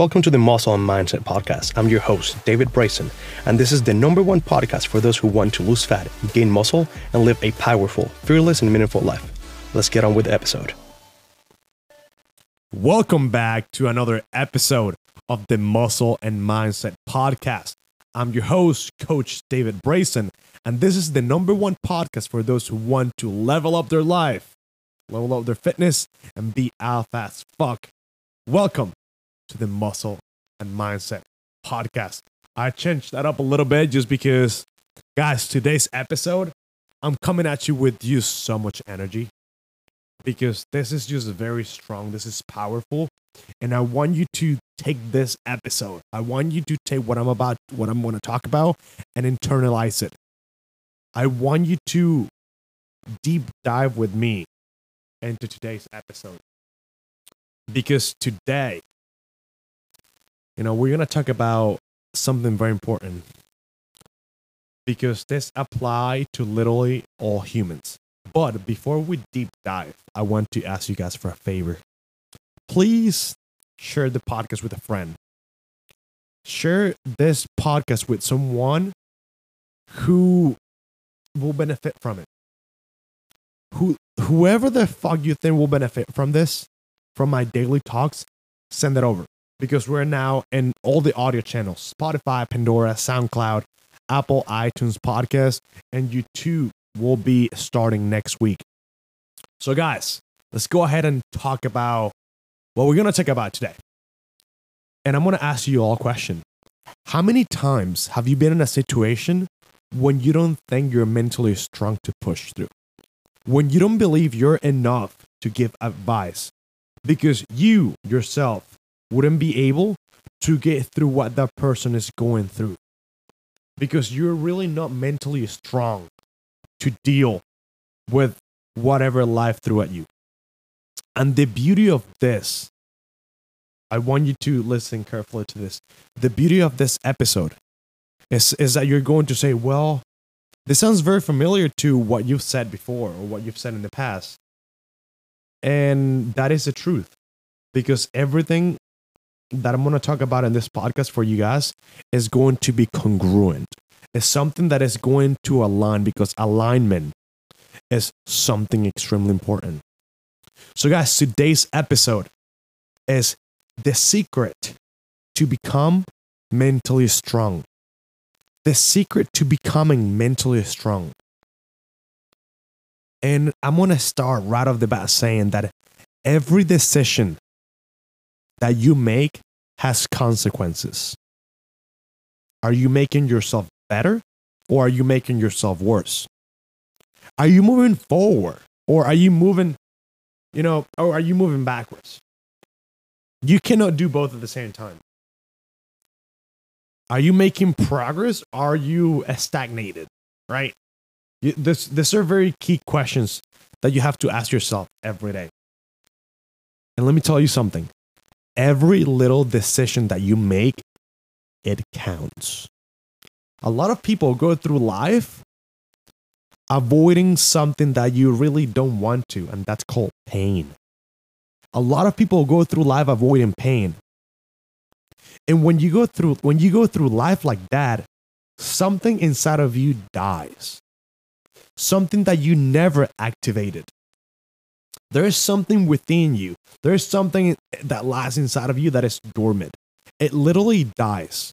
Welcome to the Muscle and Mindset Podcast. I'm your host, David Brayson, and this is the number one podcast for those who want to lose fat, gain muscle, and live a powerful, fearless, and meaningful life. Let's get on with the episode. Welcome back to another episode of the Muscle and Mindset Podcast. I'm your host, Coach David Brayson, and this is the number one podcast for those who want to level up their life, level up their fitness, and be alpha as fuck. Welcome to the Muscle and Mindset Podcast. I changed that up a little bit just because, guys, today's episode, I'm coming at you with you so much energy because this is just very strong. This is powerful. And I want you to take this episode. I want you to take what I'm about, what I'm going to talk about, and internalize it. I want you to deep dive with me into today's episode. Because today, you know, we're going to talk about something very important. Because this apply to literally all humans. But before we deep dive, I want to ask you guys for a favor. Please share the podcast with a friend. Share this podcast with someone who will benefit from it. Who whoever the fuck you think will benefit from this, from my daily talks, send it over. Because we're now in all the audio channels Spotify, Pandora, SoundCloud, Apple, iTunes podcast, and you too will be starting next week. So, guys, let's go ahead and talk about what we're going to talk about today. And I'm going to ask you all a question. How many times have you been in a situation when you don't think you're mentally strong to push through? When you don't believe you're enough to give advice because you yourself wouldn't be able to get through what that person is going through because you're really not mentally strong to deal with whatever life threw at you. And the beauty of this, I want you to listen carefully to this. The beauty of this episode is, is that you're going to say, well, this sounds very familiar to what you've said before or what you've said in the past. And that is the truth because everything that I'm going to talk about in this podcast for you guys is going to be congruent. It's something that is going to align because alignment is something extremely important. So, guys, today's episode is the secret to become mentally strong. The secret to becoming mentally strong. And I'm going to start right off the bat saying that every decision that you make has consequences. Are you making yourself better or are you making yourself worse? Are you moving forward or are you moving, you know, or are you moving backwards? You cannot do both at the same time. Are you making progress? Are you stagnated? Right? You, this, these are very key questions that you have to ask yourself every day. And let me tell you something every little decision that you make, it counts. A lot of people go through life avoiding something that you really don't want to, and that's called pain. A lot of people go through life avoiding pain. And when you go through when you go through life like that, something inside of you dies. Something that you never activated. There is something within you. There is something that lies inside of you that is dormant. It literally dies.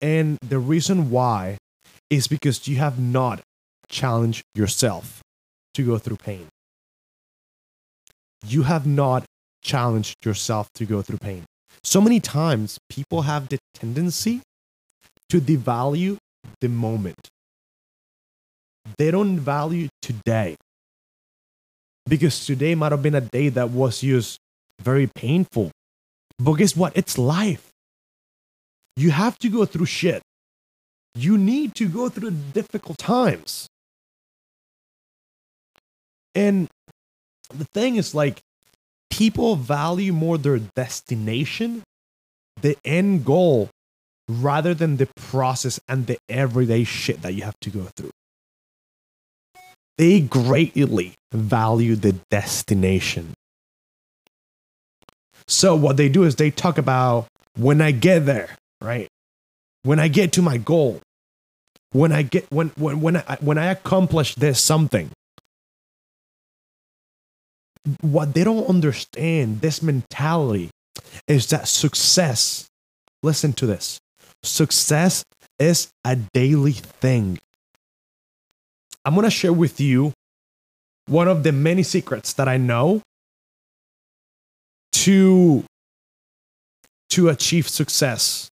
And the reason why is because you have not challenged yourself to go through pain. You have not challenged yourself to go through pain. So many times people have the tendency to devalue the moment. They don't value today because today might have been a day that was just very painful. But guess what? It's life. You have to go through shit. You need to go through difficult times. And the thing is, like, people value more their destination, the end goal, rather than the process and the everyday shit that you have to go through. They greatly value the destination. So what they do is they talk about when I get there, right? When I get to my goal, when I get when when when I when I accomplish this something. What they don't understand, this mentality, is that success. Listen to this. Success is a daily thing. I'm gonna share with you one of the many secrets that I know to to achieve success.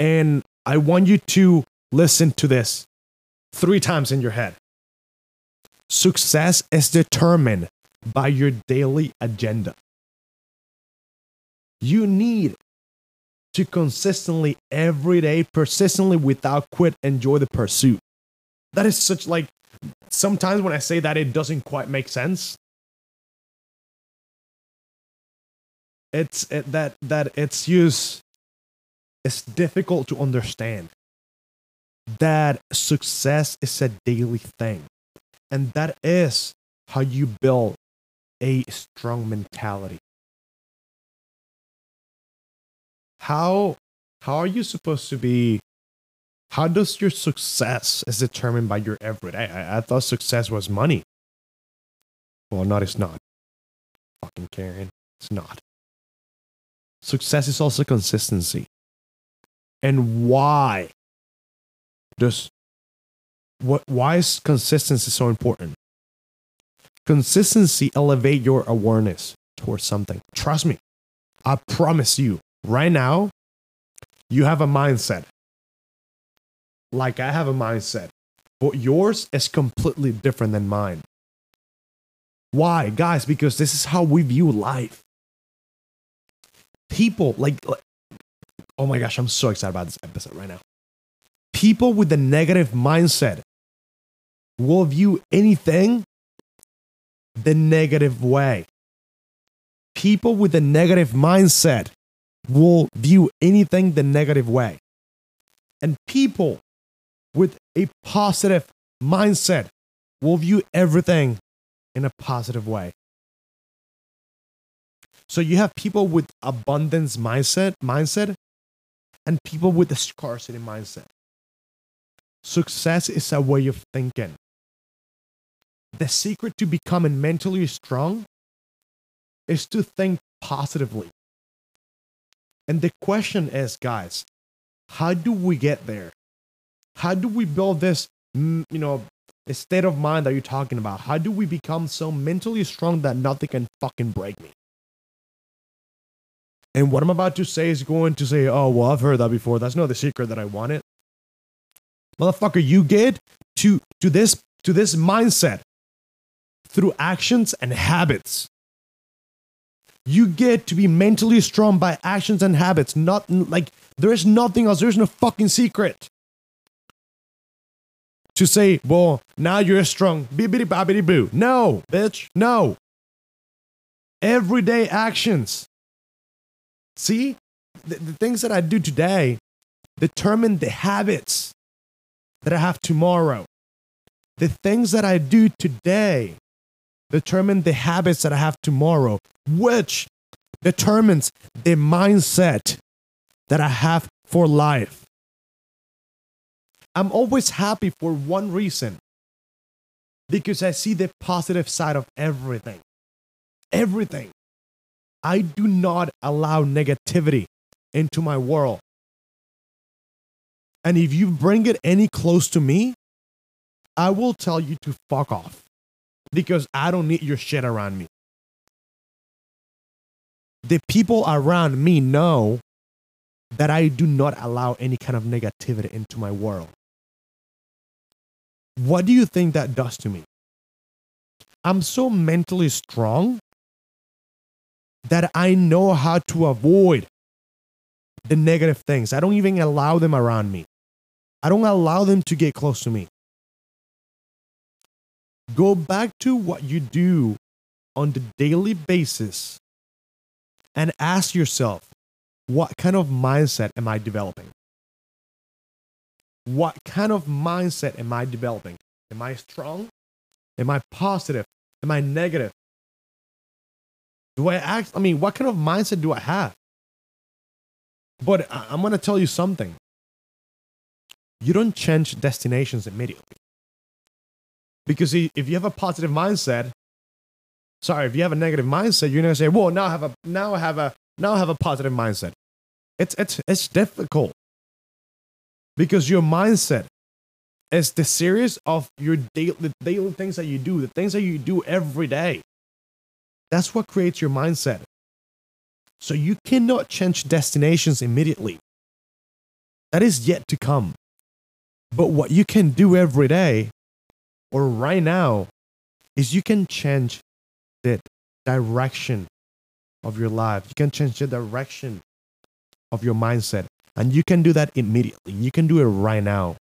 And I want you to listen to this three times in your head. Success is determined by your daily agenda. You need to consistently, every day, persistently, without quit, enjoy the pursuit. That is such like sometimes when I say that, it doesn't quite make sense. It's it, that that its use is difficult to understand. That success is a daily thing, and that is how you build a strong mentality. How how are you supposed to be how does your success is determined by your everyday? I, I thought success was money. Well, not it's not. Fucking Karen. It's not. Success is also consistency. And why does what why is consistency so important? Consistency elevate your awareness towards something. Trust me. I promise you, right now, you have a mindset like I have a mindset, but yours is completely different than mine. Why? Guys, because this is how we view life. People, like, like oh my gosh, I'm so excited about this episode right now. People with a negative mindset will view anything the negative way. People with a negative mindset will view anything the negative way. And people with a positive mindset will view everything in a positive way. So you have people with abundance mindset, mindset and people with a scarcity mindset. Success is a way of thinking. The secret to becoming mentally strong is to think positively. And the question is, guys, how do we get there? How do we build this, mm, you know, state of mind that you're talking about? How do we become so mentally strong that nothing can fucking break me? And what I'm about to say is going to say, oh, well, I've heard that before. That's not the secret that I wanted. Motherfucker, you get to, to this to this mindset through actions and habits. You get to be mentally strong by actions and habits. Not like there is nothing else. There's no fucking secret to say, well, now you're strong. Bibbidi bobbidi boo. No, bitch. No. Everyday actions. See, the, the things that I do today determine the habits that I have tomorrow. The things that I do today determine the habits that I have tomorrow, which determines the mindset that I have for life. I'm always happy for one reason because I see the positive side of everything. Everything. I do not allow negativity into my world. And if you bring it any close to me, I will tell you to fuck off because I don't need your shit around me. The people around me know that I do not allow any kind of negativity into my world. What do you think that does to me? I'm so mentally strong that I know how to avoid the negative things. I don't even allow them around me. I don't allow them to get close to me. Go back to what you do on the daily basis and ask yourself, what kind of mindset am I developing? What kind of mindset am I developing? Am I strong? Am I positive? Am I negative? Do I act? I mean, what kind of mindset do I have? But I- I'm going to tell you something. You don't change destinations immediately. Because if you have a positive mindset, sorry, if you have a negative mindset, you're going to say, "Well, now I have a now I have a now I have a positive mindset." It's it's it's difficult. Because your mindset is the series of your daily, the daily things that you do, the things that you do every day. That's what creates your mindset. So you cannot change destinations immediately. That is yet to come. But what you can do every day or right now is you can change the direction of your life. You can change the direction of your mindset. And you can do that immediately. You can do it right now.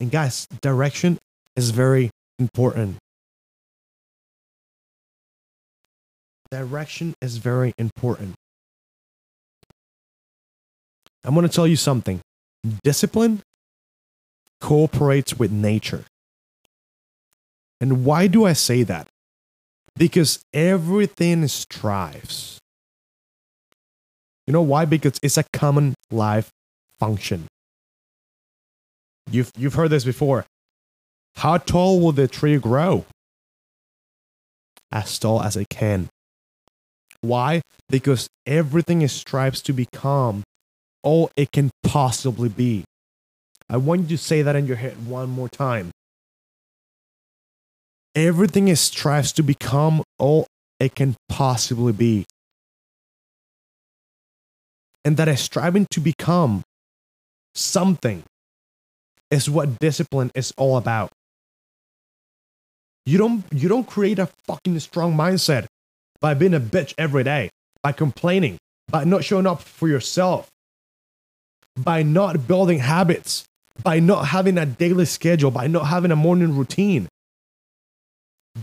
And guys, direction is very important. Direction is very important. I'm going to tell you something. Discipline cooperates with nature. And why do I say that? Because everything strives. You know why? Because it's a common life function. You've, you've heard this before. How tall will the tree grow? As tall as it can. Why? Because everything strives to become all it can possibly be. I want you to say that in your head one more time. Everything strives to become all it can possibly be. And that is striving to become something is what discipline is all about. You don't you don't create a fucking strong mindset by being a bitch every day, by complaining, by not showing up for yourself, by not building habits, by not having a daily schedule, by not having a morning routine.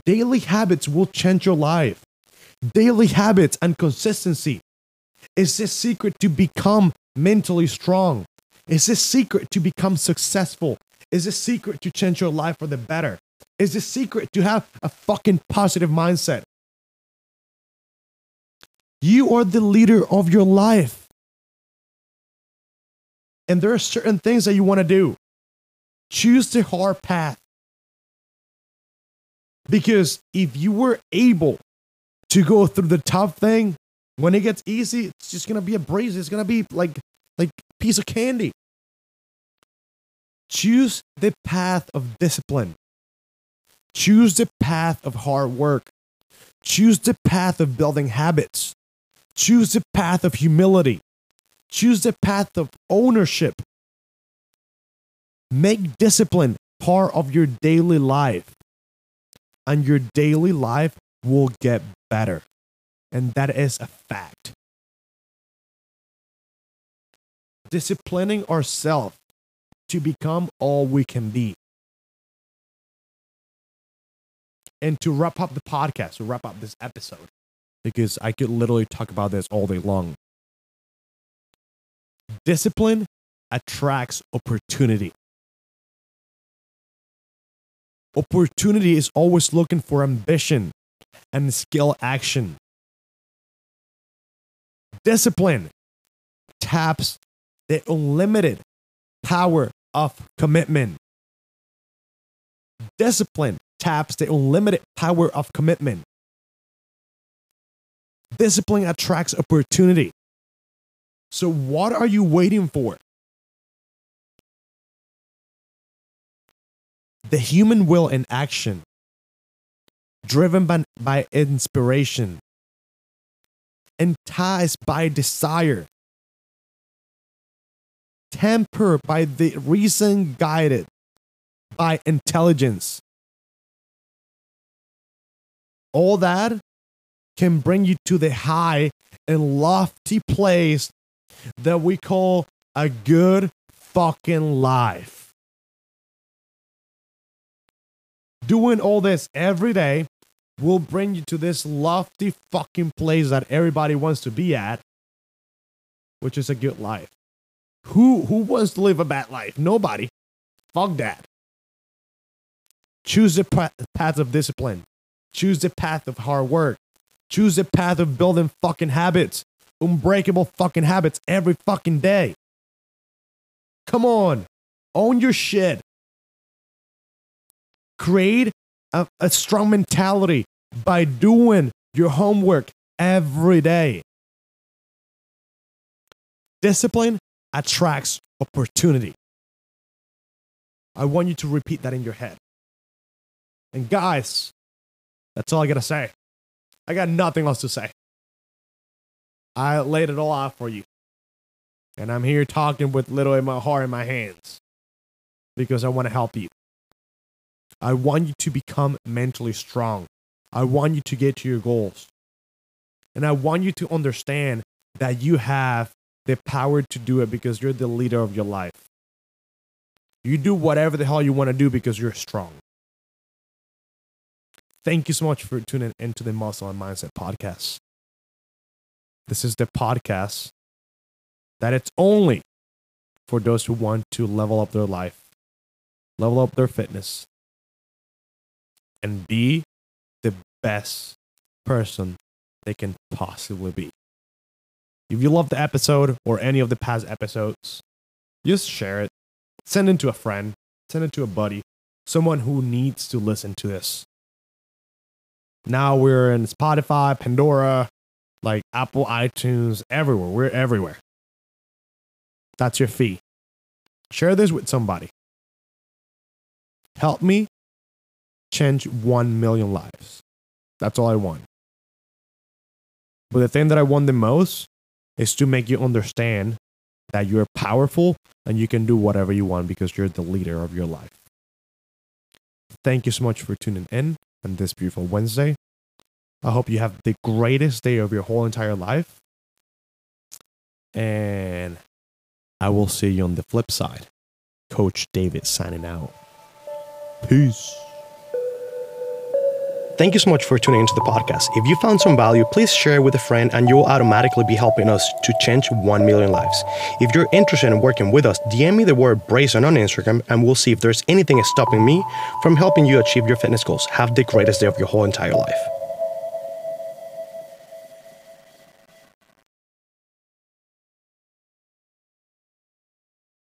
Daily habits will change your life. Daily habits and consistency is the secret to become mentally strong. Is the secret to become successful. Is the secret to change your life for the better. Is the secret to have a fucking positive mindset. You are the leader of your life. And there are certain things that you want to do. Choose the hard path. Because if you were able to go through the tough thing, when it gets easy, it's just gonna be a breeze. It's gonna be like like piece of candy. Choose the path of discipline. Choose the path of hard work. Choose the path of building habits. Choose the path of humility. Choose the path of ownership. Make discipline part of your daily life, and your daily life will get better. And that is a fact. Disciplining ourselves to become all we can be. And to wrap up the podcast, to wrap up this episode, because I could literally talk about this all day long. Discipline attracts opportunity. Opportunity is always looking for ambition and skill action. Discipline taps the unlimited power of commitment. Discipline taps the unlimited power of commitment. Discipline attracts opportunity. So, what are you waiting for? The human will in action, driven by, by inspiration, enticed by desire, tempered by the reason guided by intelligence. All that can bring you to the high and lofty place that we call a good fucking life. Doing all this every day will bring you to this lofty fucking place that everybody wants to be at, which is a good life. Who who wants to live a bad life? Nobody. Fuck that. Choose the pa- path of discipline. Choose the path of hard work. Choose the path of building fucking habits, unbreakable fucking habits every fucking day. Come on, own your shit. Create a, a strong mentality by doing your homework every day. Discipline attracts opportunity. I want you to repeat that in your head. And guys, that's all I gotta say. I got nothing else to say. I laid it all out for you. And I'm here talking with little in my heart in my hands because I want to help you. I want you to become mentally strong. I want you to get to your goals. And I want you to understand that you have the power to do it because you're the leader of your life. You do whatever the hell you want to do because you're strong. Thank you so much for tuning into the Muscle and Mindset podcast. This is the podcast that it's only for those who want to level up their life, level up their fitness, and be the best person they can possibly be. If you love the episode or any of the past episodes, just share it. Send it to a friend, send it to a buddy, someone who needs to listen to this. Now we're in Spotify, Pandora, like Apple, iTunes, everywhere. We're everywhere. That's your fee. Share this with somebody. Help me change 1 million lives. That's all I want. But the thing that I want the most is to make you understand that you're powerful and you can do whatever you want because you're the leader of your life. Thank you so much for tuning in on this beautiful Wednesday. I hope you have the greatest day of your whole entire life. And I will see you on the flip side. Coach David signing out. Peace. Thank you so much for tuning into the podcast. If you found some value, please share it with a friend and you'll automatically be helping us to change 1 million lives. If you're interested in working with us, DM me the word Brayson on Instagram and we'll see if there's anything stopping me from helping you achieve your fitness goals. Have the greatest day of your whole entire life.